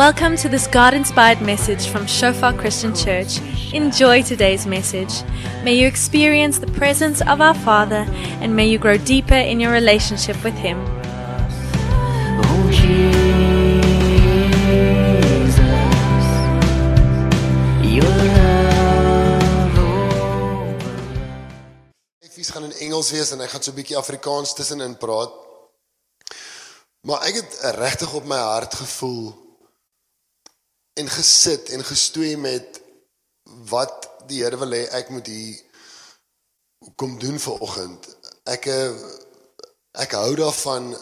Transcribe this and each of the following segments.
Welcome to this God inspired message from Shofar Christian Church. Enjoy today's message. May you experience the presence of our Father and may you grow deeper in your relationship with Him. Oh Jesus, your love oh. Effies gaan in Engels wees en ek gaan so 'n bietjie Afrikaans tussenin praat. Maar ek het regtig op my hart gevoel en gesit en gestoei met wat die Here wil hê ek moet hier kom doen vir oggend. Ek eh, ek hou daarvan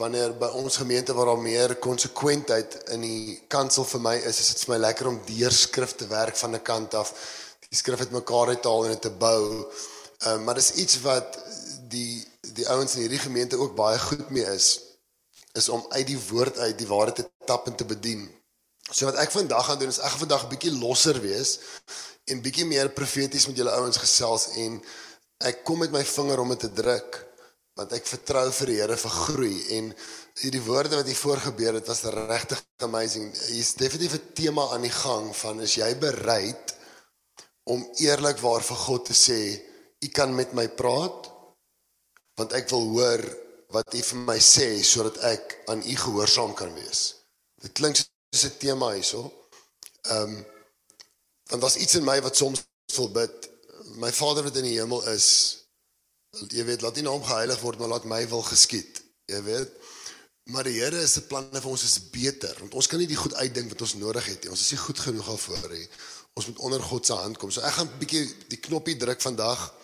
wanneer by ons gemeente waar daar meer konsekwentheid in die kansel vir my is, is dit vir my lekker om deur skrif te werk van 'n kant af. Die skrif het mekaar uithaal en dit te bou. Uh, maar dis iets wat die die ouens in hierdie gemeente ook baie goed mee is is om uit die woord uit die waarheid te tap en te bedien. So wat ek vandag gaan doen is ek gaan vandag 'n bietjie losser wees en bietjie meer profeties met julle ouens gesels en ek kom met my vinger om dit te druk want ek vertrou vir die Here vir groei en hierdie woorde wat hier voor gebeur het was regtig amazing. Hier's definitief 'n tema aan die gang van is jy bereid om eerlikwaar vir God te sê u kan met my praat want ek wil hoor wat u vir my sê sodat ek aan u gehoorsaam kan wees. Dit klink soos 'n tema hierso. Ehm um, want daar's iets in my wat soms wil bid. My Vader wat in die hemel is, jy weet, laat nie naam geheilig word, maar laat my wil geskied. Jy weet. Maar die Here se planne vir ons is beter, want ons kan nie die goed uitdink wat ons nodig het nie. Ons is nie goed genoeg daarvoor nie. Ons moet onder God se hand kom. So ek gaan 'n bietjie die knoppie druk vandag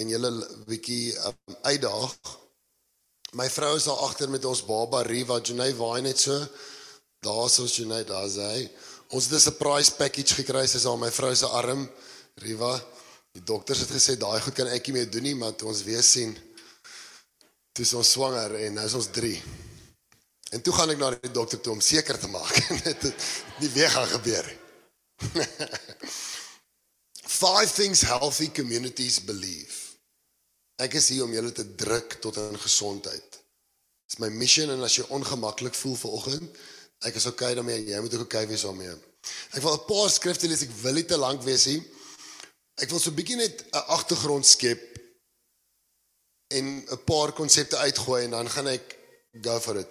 en julle bietjie um, uitdaag. My vrou is daar agter met ons baba Riva Junay waai net so. Daar's ons Junay, daar's hy. Ons het 'n surprise package gekry sy is aan my vrou se arm. Riva, die dokters het gesê daai goed kan ek nie meer doen nie, maar toe ons weer sien dis ons swanger en nou is ons 3. En toe gaan ek na die dokter toe om seker te maak dit het nie weer gaan gebeur nie. Five things healthy communities believe. Ek is hier om julle te druk tot 'n gesondheid. Dis my mission en as jy ongemaklik voel vanoggend, ek is okay daarmee. Jy moet ook okay wees daarmee. Ek wil 'n paar skrifte lees. Ek wil nie te lank wees nie. Ek wil so 'n bietjie net 'n agtergrond skep en 'n paar konsepte uitgooi en dan gaan ek go for it.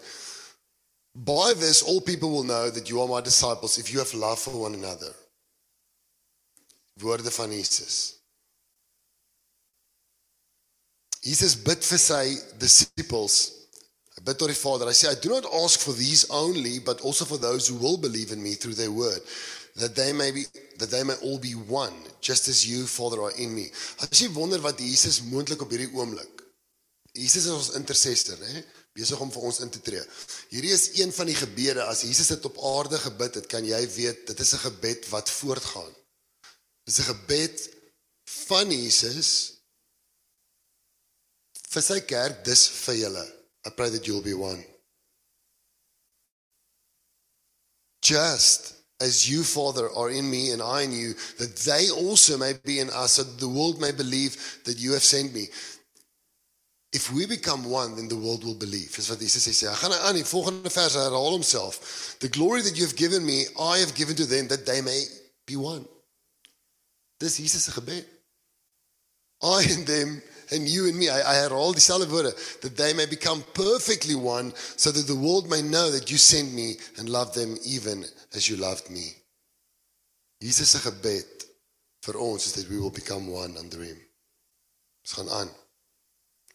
By this all people will know that you are my disciples if you have love for one another. Woorde van Jesus. Jesus bid vir sy disciples. Hy bid tot die Vader. Hy sê I do not ask for these only but also for those who will believe in me through their word that they may be that they may all be one just as you Father are in me. As jy wonder wat Jesus moontlik op hierdie oomblik. Jesus is ons intercessor, hè, besig om vir ons in te tree. Hierdie is een van die gebede as Jesus dit op aarde gebid het, kan jy weet dit is 'n gebed wat voortgaan. Dis 'n gebed van Jesus vir sy kerk dis vir julle. I pray that you'll be one. Just as you father are in me and I in you that they also may be in us so that the world may believe that you have sent me. If we become one then the world will believe. Dis wat Jesus sê. Hy gaan. The glory that you have given me I have given to them that they may be one. Dis Jesus se gebed. I and them and you and me. I, I herhaal dieselfde woorde that they may become perfectly one so that the world may know that you sent me and love them even as you loved me. Jesus gebed vir ons is that we will become one under him. Ons gaan aan.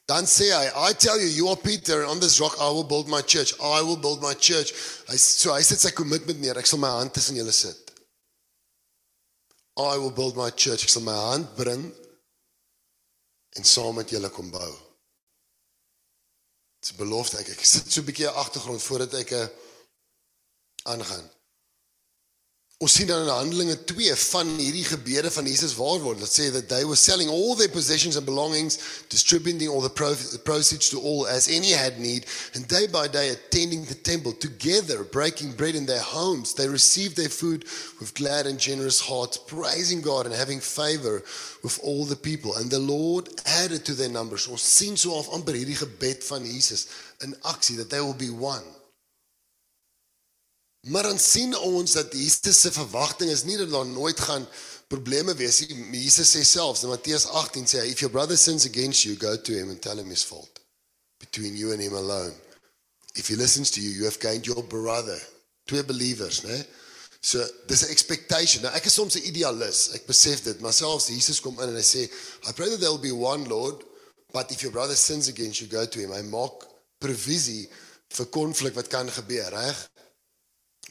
Dan sê hy, I tell you, you are Peter and on this rock I will build my church. I will build my church. Hy so hy sit sy kommitment neer. Ek sal my hand tussen julle sit. I will build my church. Ek sal my hand bring en saam met julle kom bou. Dis 'n belofte. Ek, ek sit so 'n bietjie agtergrond voordat ek 'n aangaan. Ons sien dan in Handelinge 2 van hierdie gebede van Jesus waar word. Dit sê that they were selling all their possessions and belongings, distributing all the proceeds to all as any had need, and day by day attending the temple together, breaking bread in their homes. They received their food with glad and generous hearts, praising God and having favor with all the people. And the Lord added to their numbers. Ons sien so af amper hierdie gebed van Jesus in aksie that they will be one. Maar dan sien ons dat Jesus se verwagting is nie dat daar nooit gaan probleme wees nie. Jesus sê selfs in Matteus 18 sê hy if your brother sins against you go to him and tell him his fault between you and him alone. If he listens to you you have gained your brother. Twee believers, né? So dis 'n expectation. Nou ek is soms 'n idealis. Ek besef dit, maar selfs Jesus kom in en hy sê I pray that there will be one Lord, but if your brother sins against you go to him. Hy maak provisie vir konflik wat kan gebeur, reg?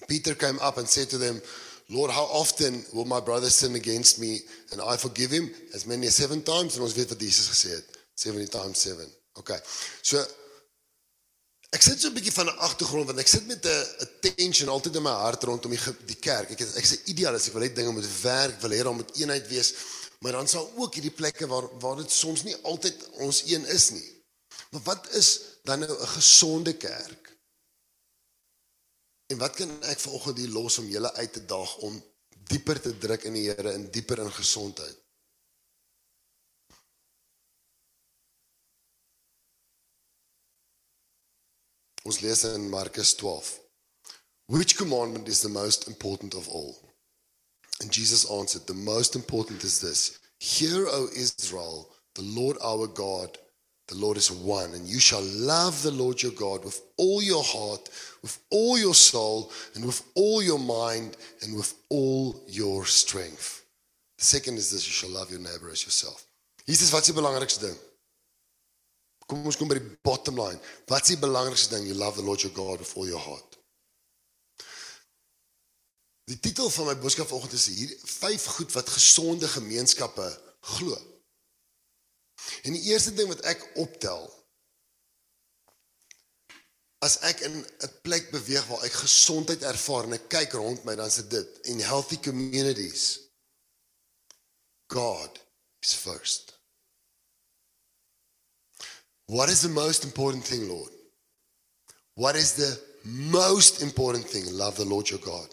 Peter came up and said to them, Lord, how often will my brother sin against me and I forgive him? As many as seven times. En ons weet wat Jesus gesê het. 70 times 7. Okay. So ek sit so 'n bietjie van 'n agtergrond want ek sit met 'n tension altyd in my hart rondom die die kerk. Ek is- ek sê idealis, ek wil hê dinge moet werk, wil hê daar moet eenheid wees, maar dan sal ook hierdie plekke waar waar dit soms nie altyd ons een is nie. Maar wat is dan nou 'n gesonde kerk? En wat kan ek vanoggend hier los om julle uit te daag om dieper te druk in die Here en dieper in gesondheid? Ons lees in Markus 12. Which commandment is the most important of all? And Jesus answered, The most important is this Hear, O Israel, the Lord our God, the Lord is one, and you shall love the Lord your God with all your heart, with all your soul, and with all your mind, and with all your strength. The second is this you shall love your neighbor as yourself. Wat is die belangrikste ding? Kom ons kom by die bottom line. Wat is die belangrikste ding? You love the Lord your God with all your heart. Die titel van my boodskap vanoggend is hier vyf goed wat gesonde gemeenskappe glo. En die eerste ding wat ek optel as ek in 'n plek beweeg waar ek gesondheid ervaar en ek kyk rond my dan is dit in healthy communities God is first. What is the most important thing, Lord? What is the most important thing? Love the Lord your God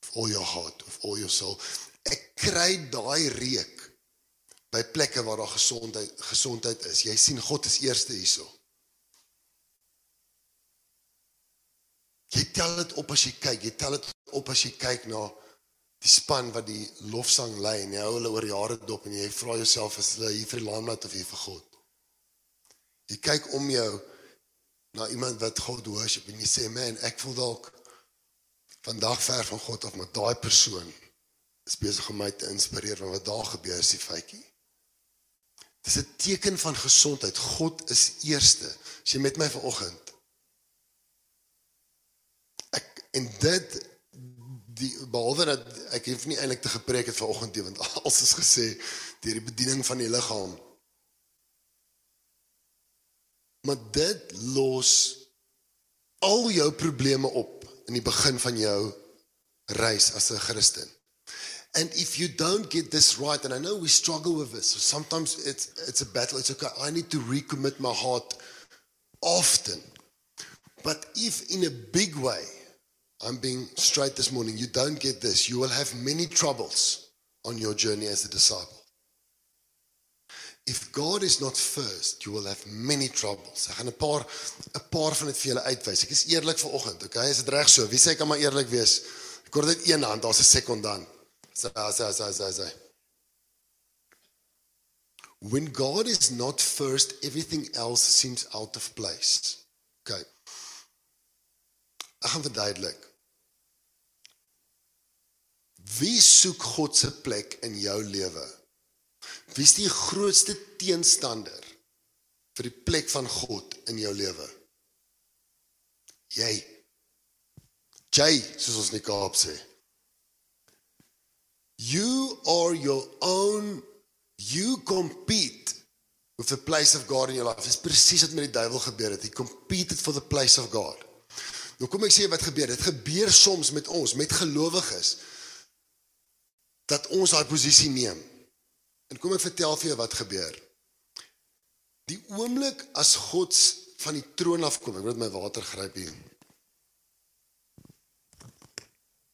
with all your heart, with all your soul. Ek kry daai reuk by plekke waar daar gesondheid gesondheid is. Jy sien God is eerste hierso. Jy tel dit op as jy kyk, jy tel dit op as jy kyk na die span wat die lofsang lei en jy hou hulle oor jare dop en jy vra jouself is hulle hier vir die lamblad of hier vir God? Jy kyk om jou na iemand wat God worship en jy sê man, ek voel dalk vandag ver van God af, maar daai persoon is besig om my te inspireer want wat daar gebeur is die feitjie. Dis 'n teken van gesondheid. God is eerste. As jy met my vanoggend ek en dit die behalwe dat ek hoef nie eintlik te gepreek het vanoggend nie want alles is gesê deur die bediening van die liggaam. Maar dit los al jou probleme op in die begin van jou reis as 'n Christen. And if you don't get this right, and I know we struggle with this, so sometimes it's it's a battle. It's okay. I need to recommit my heart often. But if in a big way, I'm being straight this morning, you don't get this, you will have many troubles on your journey as a disciple. If God is not first, you will have many troubles. Ek gaan 'n paar 'n paar van dit vir julle uitwys. Ek is eerlik vanoggend, okay? Is dit reg so? Wie sê kan maar eerlik wees? Ek hoor dit een hand, daar's 'n sekondant. Sê sê sê sê sê. When God is not first, everything else seems out of place. Okay. Ek gaan verduidelik. Wie soek God se plek in jou lewe? Wie is die grootste teenstander vir die plek van God in jou lewe? Jy. Jy, soos ons in die Kaap sê. You are your own you compete with the place of God in your life. Dis presies wat met die duiwel gebeur het. He competed for the place of God. Nou kom ek sê wat gebeur. Dit gebeur soms met ons, met gelowiges dat ons daai posisie neem. En kom ek vertel vir jou wat gebeur. Die oomblik as God van die troon af kom, ek moet my water gryp hier.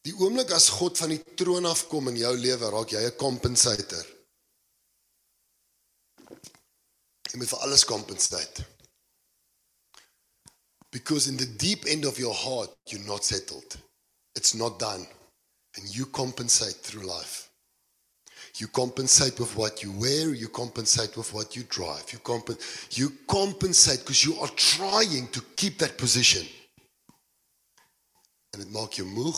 Die oomblik as God van die troon af kom in jou lewe, raak jy 'n compensator. Jy moet vir alles compensate. Because in the deep end of your heart you're not settled. it's not done. And you compensate through life. You compensate with what you wear, you compensate with what you drive. You, comp- you compensate because you are trying to keep that position. En dit maak jou moeg.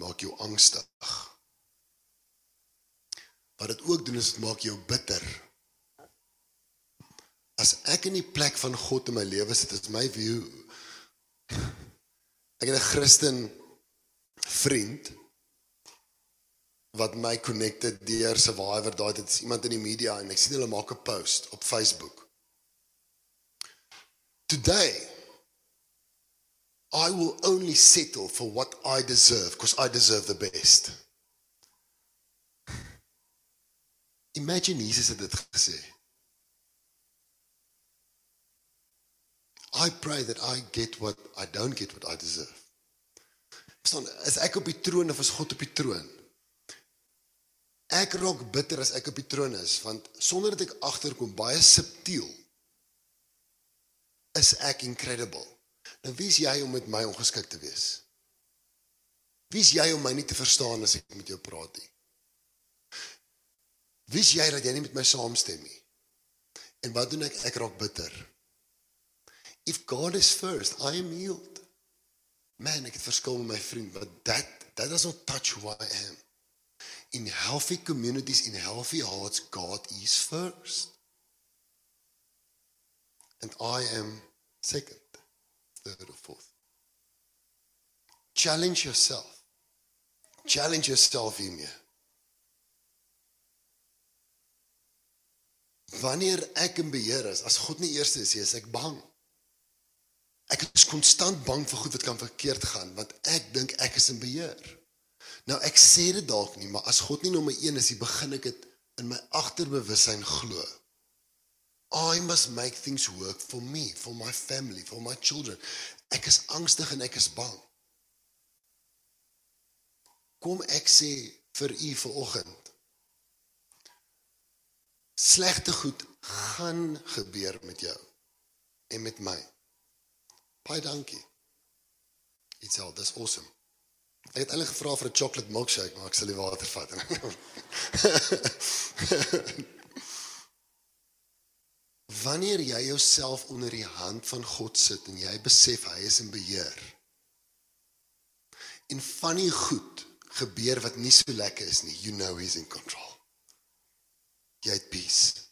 Maak jou angstig. Wat dit ook doen is dit maak jou bitter. As ek in die plek van God in my lewe sit, is my view ek het 'n Christen vriend wat my connected deur Survivor daai dit is iemand in die media en ek sien hulle maak 'n post op Facebook. Today I will only settle for what I deserve because I deserve the best. Imagine Jesus het dit gesê. I pray that I get what I don't get what I deserve. Verstaan, is ek op die troon of is God op die troon? Ek raak bitter as ek op die troon is want sonder dat ek agterkom baie subtiel is ek incredible. Nou wie's jy om met my ongeskik te wees? Wie's jy om my nie te verstaan as ek met jou praat nie? Wie's jy dat jy nie met my saamstem nie? En wat doen ek? Ek raak bitter. If God is first, I am healed. Man, ek het verskil met my vriend, but that that does not touch who I am. In healthy communities, in healthy hearts, God is first. And I am second, third or fourth. Challenge yourself. Challenge yourself hiermee. Wanneer ek in beheer is, as God nie eerste is nie, is ek bang. Ek is konstant bang vir goed wat kan verkeerd gaan want ek dink ek is in beheer. Nou ek sê dit dalk nie, maar as God nie nommer 1 is, begin ek dit in my agterbewussyn glo. I must make things work for me, for my family, for my children. Ek is angstig en ek is bang. Kom ek sê vir u vanoggend. Slegte goed gaan gebeur met jou en met my. Baie dankie. It's all, that's awesome. Ek het eintlik gevra vir 'n chocolate milkshake, maar ek sal die water vat. Wanneer jy jouself onder die hand van God sit en jy besef hy is in beheer. En van die goed gebeur wat nie so lekker is nie, you know he's in control. Jy het peace.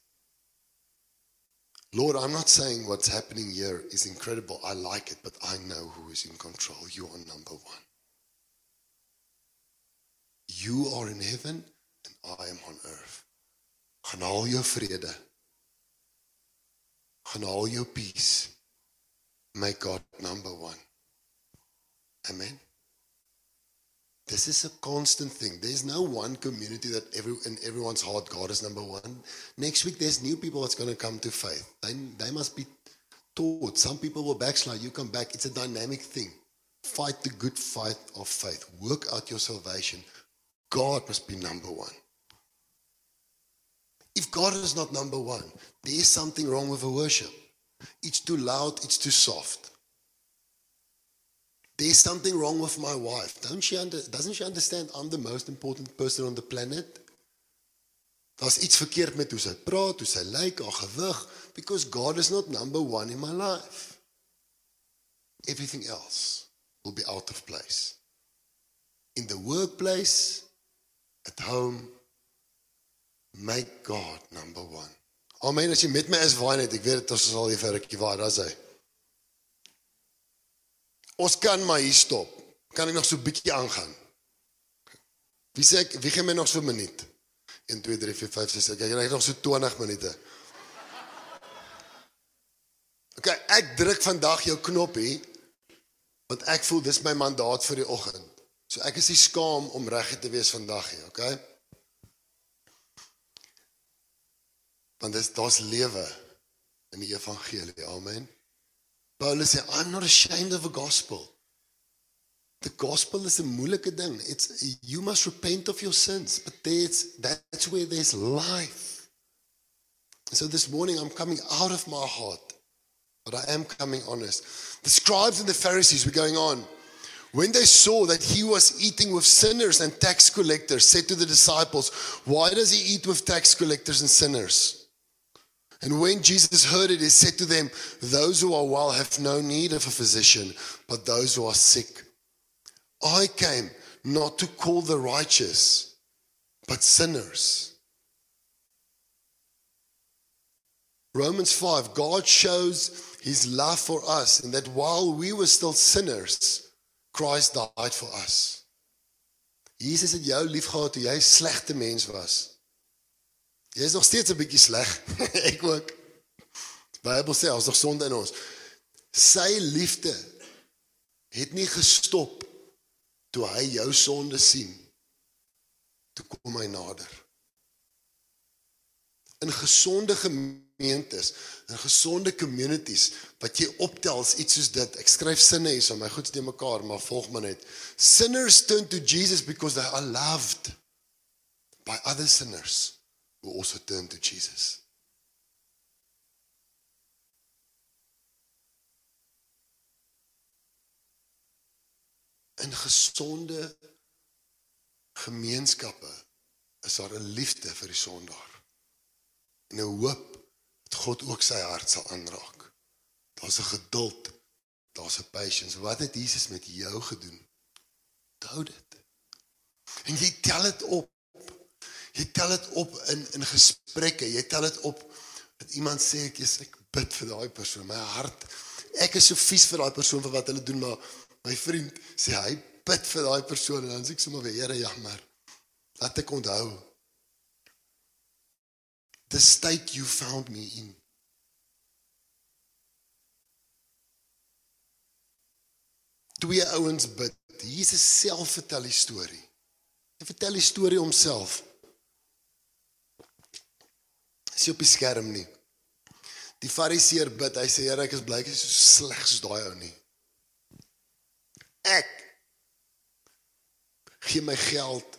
Lord, I'm not saying what's happening here is incredible. I like it, but I know who is in control. You are number 1. You are in heaven and I am on earth. Gaan haal jou vrede. Gaan all your peace. Make God number 1. Amen. This is a constant thing. There's no one community that every in everyone's heart God is number one. Next week there's new people that's going to come to faith. They they must be taught. Some people will backslide. You come back. It's a dynamic thing. Fight the good fight of faith. Work out your salvation. God must be number one. If God is not number one, there is something wrong with the worship. It's too loud. It's too soft. There's something wrong with my wife. Don't she under, doesn't she understand I'm the most important person on the planet? Daar's iets verkeerd met hoe sy praat, hoe sy lyk, haar gewig, because God is not number 1 in my life. Everything else will be out of place. In the workplace, at home, make God number 1. Amen. As jy met my is, waai net. Ek weet dit ons sal hier vir 'n rukkie waai, daar's hy. Ons kan maar hier stop. Kan ek nog so 'n bietjie aangaan? Wie sê ek, wie gee my nog so 'n minuut? 1 2 3 4 5 6 7. Kyk, ek het nog so 20 minute. OK, ek druk vandag jou knoppie want ek voel dis my mandaat vir die oggend. So ek is nie skaam om reg te wees vandag nie, OK? Want dis daar's lewe in die evangelie. Amen. Paulus sê I'm not ashamed of the gospel. The gospel is 'n moeilike ding. It's you must repent of your sins, but there's that's where there's life. So this morning I'm coming out of my heart, but I am coming honest. The scribes and the Pharisees were going on. when they saw that he was eating with sinners and tax collectors, said to the disciples, Why does he eat with tax collectors and sinners? And when Jesus heard it, he said to them, Those who are well have no need of a physician, but those who are sick. I came not to call the righteous, but sinners. Romans 5 God shows his love for us in that while we were still sinners, Christ died for us. Jesus het jou liefgehad toe jy slegte mens was. Jy is nog steeds 'n bietjie sleg. Ek ook. Die Bybel sê ons nog sonde in ons. Sy liefde het nie gestop toe hy jou sonde sien. Toe kom hy nader. In gesonde gemeentes, in gesonde communities wat jy optel as iets soos dit. Ek skryf sinne hier so my goeds te mekaar, maar volg maar net. Sinners turn to Jesus because they are loved by other sinners who also turn to Jesus. In gesonde gemeenskappe is daar 'n liefde vir die sondaar. En 'n hoop dat God ook sy hart sal aanraak. Daar's 'n geduld, daar's 'n patience. Wat het Jesus met jou gedoen? Onthou dit. En jy tel dit op. Jy tel dit op in in gesprekke. Jy tel dit op dat iemand sê ek is ek bid vir daai persoon. My hart ek is so vies vir daai persoon vir wat hulle doen, maar my vriend sê hy bid vir daai persoon en dan sê ek sommer weer Here jammer. Laat ek onthou. The state you found me in. Twee ouens bid. Jesus self vertel die storie. Hy vertel die storie homself. Is nie op die skerm nie. Die fariseer bid. Hy sê Here, ek is bly ek is so sleg soos daai ou nie. Ek gee my geld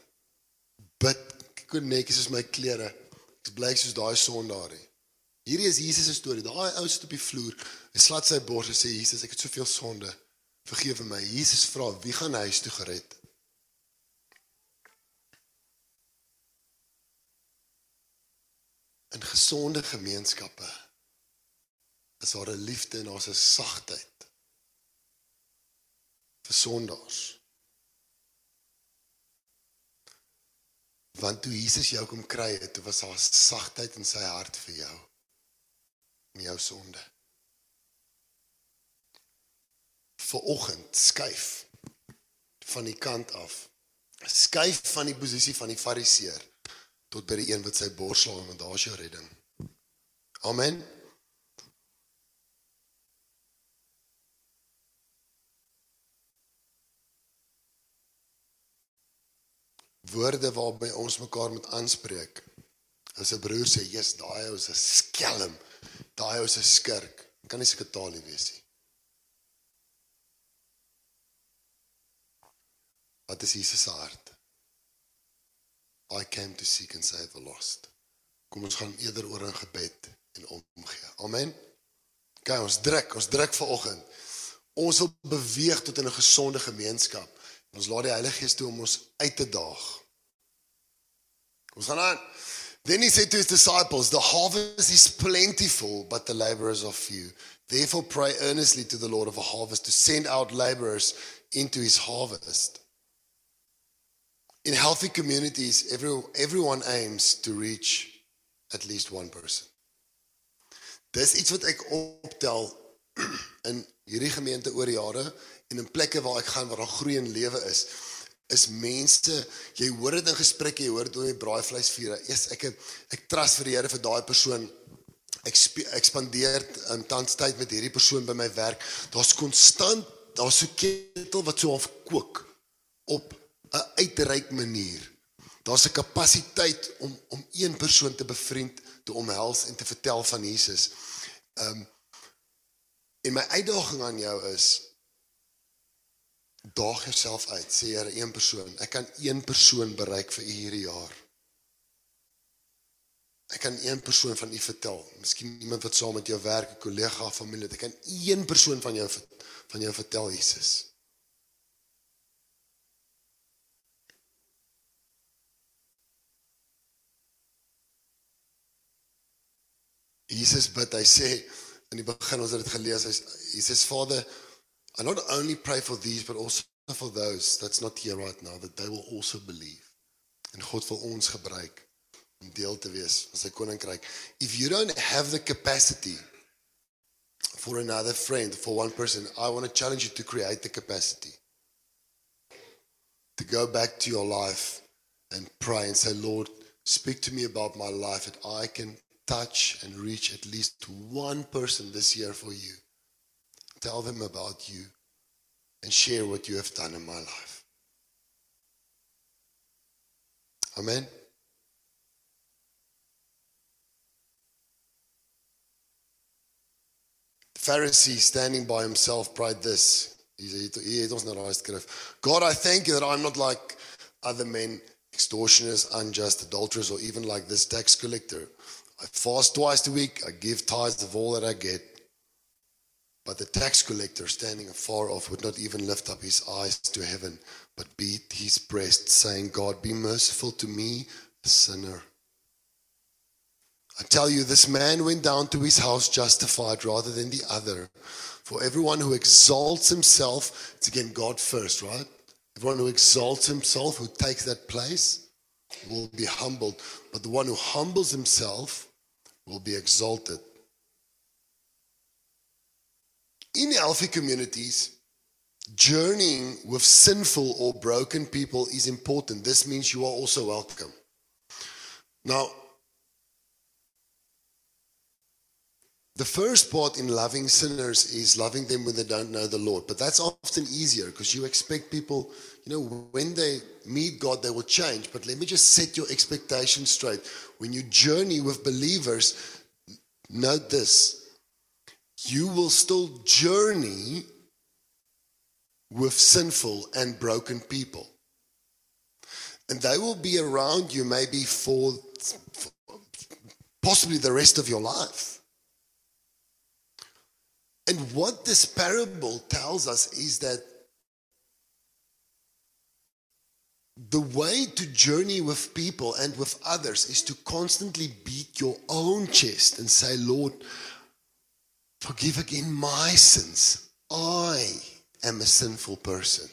bid kyk hoe netjies is my klere. Ek is bly ek soos daai sondaarie. Hierdie is Jesus se storie. Daai ou sit op die vloer. Hy slat sy bors en sê Jesus, ek het soveel sonde. Vergewe my. Jesus vra, wie gaan huis toe gered? In gesonde gemeenskappe is daar 'n liefde en daar's 'n sagtheid vir sondaars. Want toe Jesus jou kom kry het, toe was daar sagtheid in sy hart vir jou. In jou sonde. Vanoggend skuif van die kant af. Skuif van die posisie van die fariseer tot by die een wat sy bors slaan want daar's jou redding. Amen. woorde waarby ons mekaar moet aanspreek. As 'n broer sê, "Jesus, daai ou is 'n skelm. Daai ou is 'n skurk." Kan nie seker taal nie wees nie. Wat is Jesus se hart? I came to seek and save the lost. Kom ons gaan eerder oor in gebed en omgee. Amen. Kyk, ons druk, ons druk vir oggend. Ons wil beweeg tot in 'n gesonde gemeenskap. Ons laat die Heilige Gees toe om ons uit te daag. Ons gaan aan. Then he said to his disciples, The harvest is plentiful, but the laborers are few. Therefore, pray earnestly to the Lord of the harvest to send out laborers into his harvest. In healthy communities, every, everyone aims to reach at least one person. Dis iets wat ek optel in hierdie gemeente oor jare en in plekke waar ek gaan waar daar groei en lewe is is mense jy hoor dit in gesprekke jy hoor dit oor die braaivleis vuur eers ek ek trust vir die Here vir daai persoon. Ek ek spandeer in tans tyd met hierdie persoon by my werk. Daar's konstant daar's 'n ketel wat so half kook op 'n uitreik manier. Daar's 'n kapasiteit om om een persoon te bevriend te omhels en te vertel van Jesus. Ehm um, en my uitdaging aan jou is daag jouself uit. Sê Here een persoon. Ek kan een persoon bereik vir hierdie jaar. Ek kan een persoon van u vertel. Miskien iemand wat saam met jou werk 'n kollega familie. Ek kan een persoon van jou van jou vertel Jesus Jesus bid, hy sê in die begin ons het dit gelees, hy he says Father, I not only pray for these but also for those that's not here right now that they will also believe. En God wil ons gebruik om deel te wees van sy koninkryk. If you don't have the capacity for another friend, for one person, I want to challenge you to create the capacity. To go back to your life and pray and say, Lord, speak to me about my life that I can touch and reach at least one person this year for you. Tell them about you and share what you have done in my life. Amen. The Pharisee standing by himself prayed this. He daai skrif. God, I thank you that I'm not like other men, extortioners, unjust, adulterers, or even like this tax collector. I fast twice a week. I give tithes of all that I get. But the tax collector, standing afar off, would not even lift up his eyes to heaven, but beat his breast, saying, God, be merciful to me, a sinner. I tell you, this man went down to his house justified rather than the other. For everyone who exalts himself, it's again God first, right? Everyone who exalts himself, who takes that place, will be humbled. But the one who humbles himself will be exalted. In healthy communities, journeying with sinful or broken people is important. This means you are also welcome. Now, the first part in loving sinners is loving them when they don't know the Lord. But that's often easier because you expect people, you know, when they meet God, they will change. But let me just set your expectations straight. When you journey with believers, note this you will still journey with sinful and broken people. And they will be around you maybe for, possibly the rest of your life. And what this parable tells us is that the way to journey with people and with others is to constantly beat your own chest and say, Lord, forgive again my sins. I am a sinful person.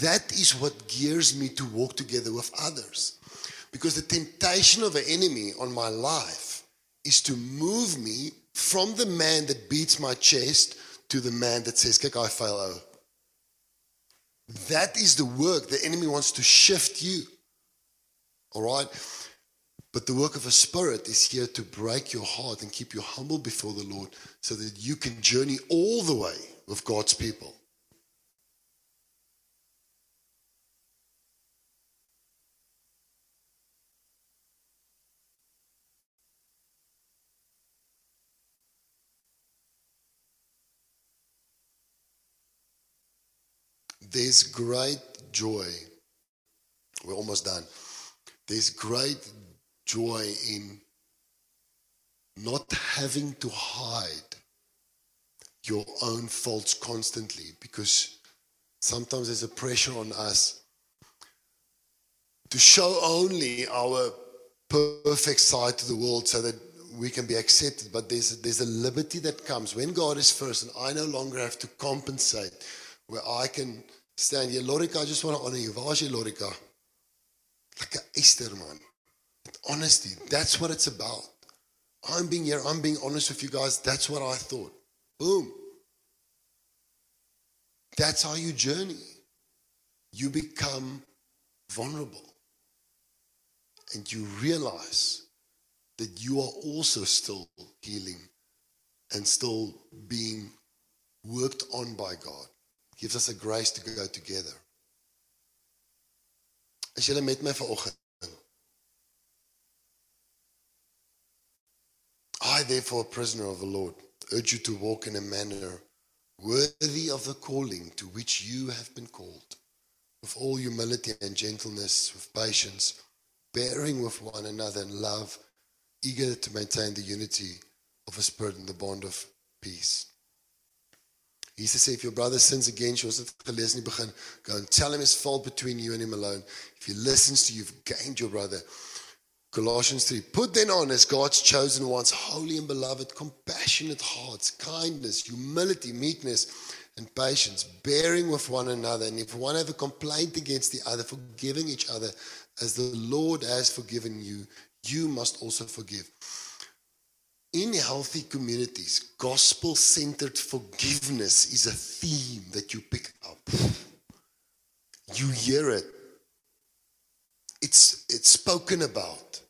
That is what gears me to walk together with others. Because the temptation of the enemy on my life is to move me from the man that beats my chest to the man that says, Kijk, I fail. Oh. That is the work. The enemy wants to shift you. All right? But the work of a spirit is here to break your heart and keep you humble before the Lord so that you can journey all the way with God's people. There's great joy. We're almost done. There's great joy in not having to hide your own faults constantly because sometimes there's a pressure on us to show only our perfect side to the world so that we can be accepted but there's there's a liberty that comes when God is first and I no longer have to compensate where I can stand here Lorika I just want to honor you. Waar is jy Lorika like a Esther man. Honesty that's what it's about. I'm being here I'm being honest with you guys. That's what I thought. Boom. That's how you journey. You become vulnerable. And you realize that you are also still healing and still being worked on by God. Gives us a grace to go together. Is julle met my vanoggend? I therefore a prisoner of the Lord urge you to walk in a manner worthy of the calling to which you have been called with all humility and gentleness with patience bearing with one another in love eager to maintain the unity of a spirit in the bond of peace. Jesus said, if your brother sins against you, ons het begin, go and tell him his fault between you and him alone. If he listens to you, you've gained your brother. Colossians 3 Put then on as God's chosen ones, holy and beloved, compassionate hearts, kindness, humility, meekness, and patience, bearing with one another. And if one have a complaint against the other, forgiving each other as the Lord has forgiven you, you must also forgive. In healthy communities, gospel centered forgiveness is a theme that you pick up. You hear it. It's, it's spoken about.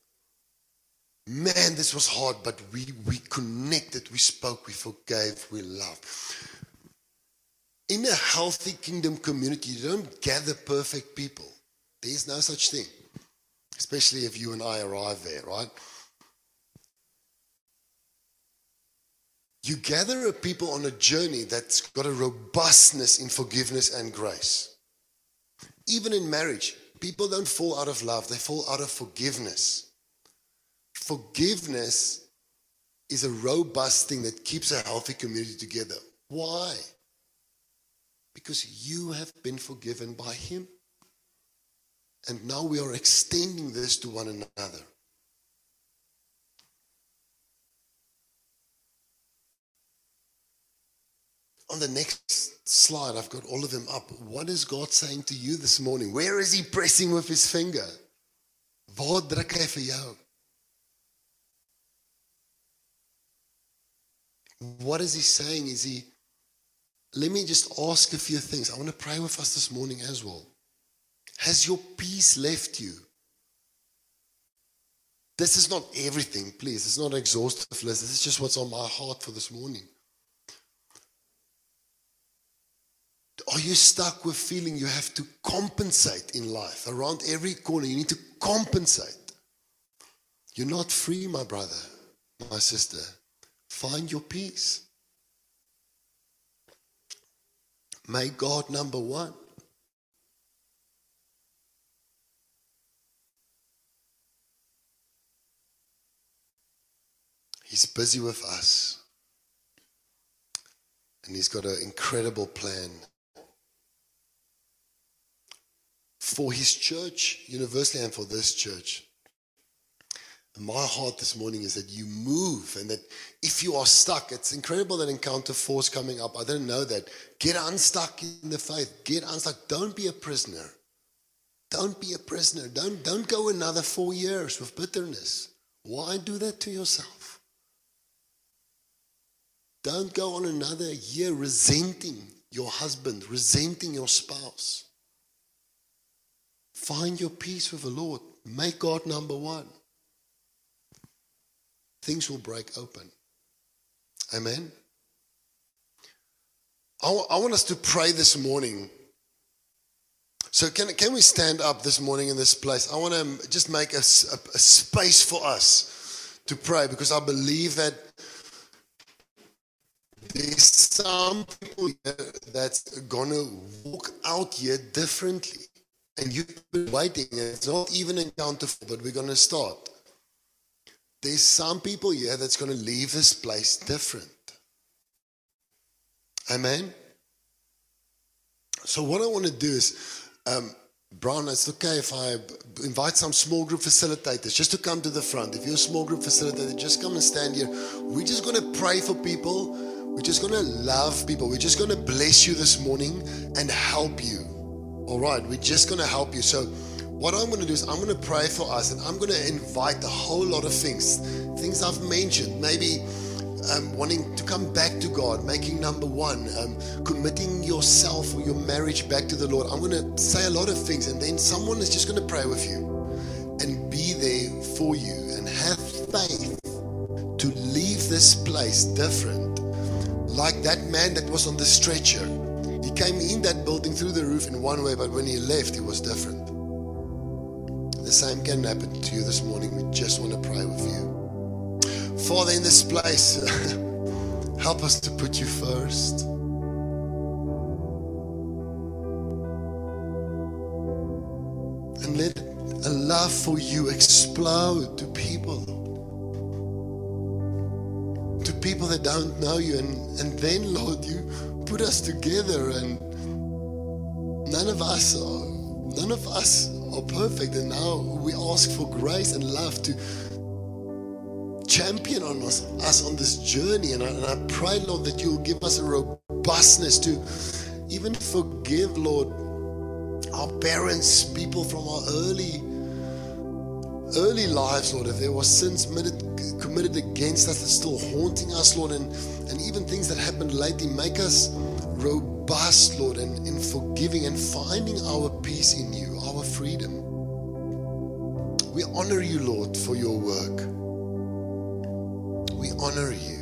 Man, this was hard, but we, we connected, we spoke, we forgave, we loved. In a healthy kingdom community, you don't gather perfect people. There's no such thing, especially if you and I arrive there, right? You gather a people on a journey that's got a robustness in forgiveness and grace. Even in marriage, people don't fall out of love, they fall out of forgiveness. Forgiveness is a robust thing that keeps a healthy community together. Why? Because you have been forgiven by Him. And now we are extending this to one another. On the next slide, I've got all of them up. What is God saying to you this morning? Where is He pressing with His finger? What is He saying? Is He. Let me just ask a few things. I want to pray with us this morning as well. Has your peace left you? This is not everything, please. It's not an exhaustive list. This is just what's on my heart for this morning. Are you stuck with feeling you have to compensate in life? Around every corner, you need to compensate. You're not free, my brother, my sister. Find your peace. Make God number one. He's busy with us. And he's got an incredible plan for his church, universally, and for this church. And my heart this morning is that you move and that if you are stuck, it's incredible that Encounter Force coming up. I didn't know that. Get unstuck in the faith. Get unstuck. Don't be a prisoner. Don't be a prisoner. Don't, don't go another four years with bitterness. Why do that to yourself? Don't go on another year resenting your husband, resenting your spouse. Find your peace with the Lord. Make God number one. Things will break open. Amen. I, w- I want us to pray this morning. So, can, can we stand up this morning in this place? I want to just make a a space for us to pray because I believe that there's some people that's going to walk out here differently. And you've been waiting, and it's not even encounter, but we're going to start. There's some people here that's going to leave this place different. Amen. So what I want to do is, um, Brian, it's okay if I invite some small group facilitators just to come to the front. If you're a small group facilitator, just come and stand here. We're just going to pray for people. We're just going to love people. We're just going to bless you this morning and help you. All right, we're just going to help you. So, what I'm going to do is I'm going to pray for us and I'm going to invite a whole lot of things, things I've mentioned, maybe um, wanting to come back to God, making number one, um, committing yourself or your marriage back to the Lord. I'm going to say a lot of things, and then someone is just going to pray with you and be there for you and have faith to leave this place different. Like that man that was on the stretcher. He came in that building through the roof in one way, but when he left, he was different. The same can happen to you this morning. We just want to pray with you. Father, in this place, help us to put you first. And let a love for you explode to people. To people that don't know you. And, and then, Lord, you put us together and none of us are, none of us are perfect. And now we ask for grace and love to champion on us, us on this journey. And I, and I pray, Lord, that you'll give us a robustness to even forgive, Lord, our parents, people from our early early lives, Lord, if there was sins committed, committed against us that's still haunting us, Lord, and, and even things that happened lately, make us robust, Lord, in, in forgiving and finding our peace in you, our freedom. We honor you, Lord, for your work. We honor you.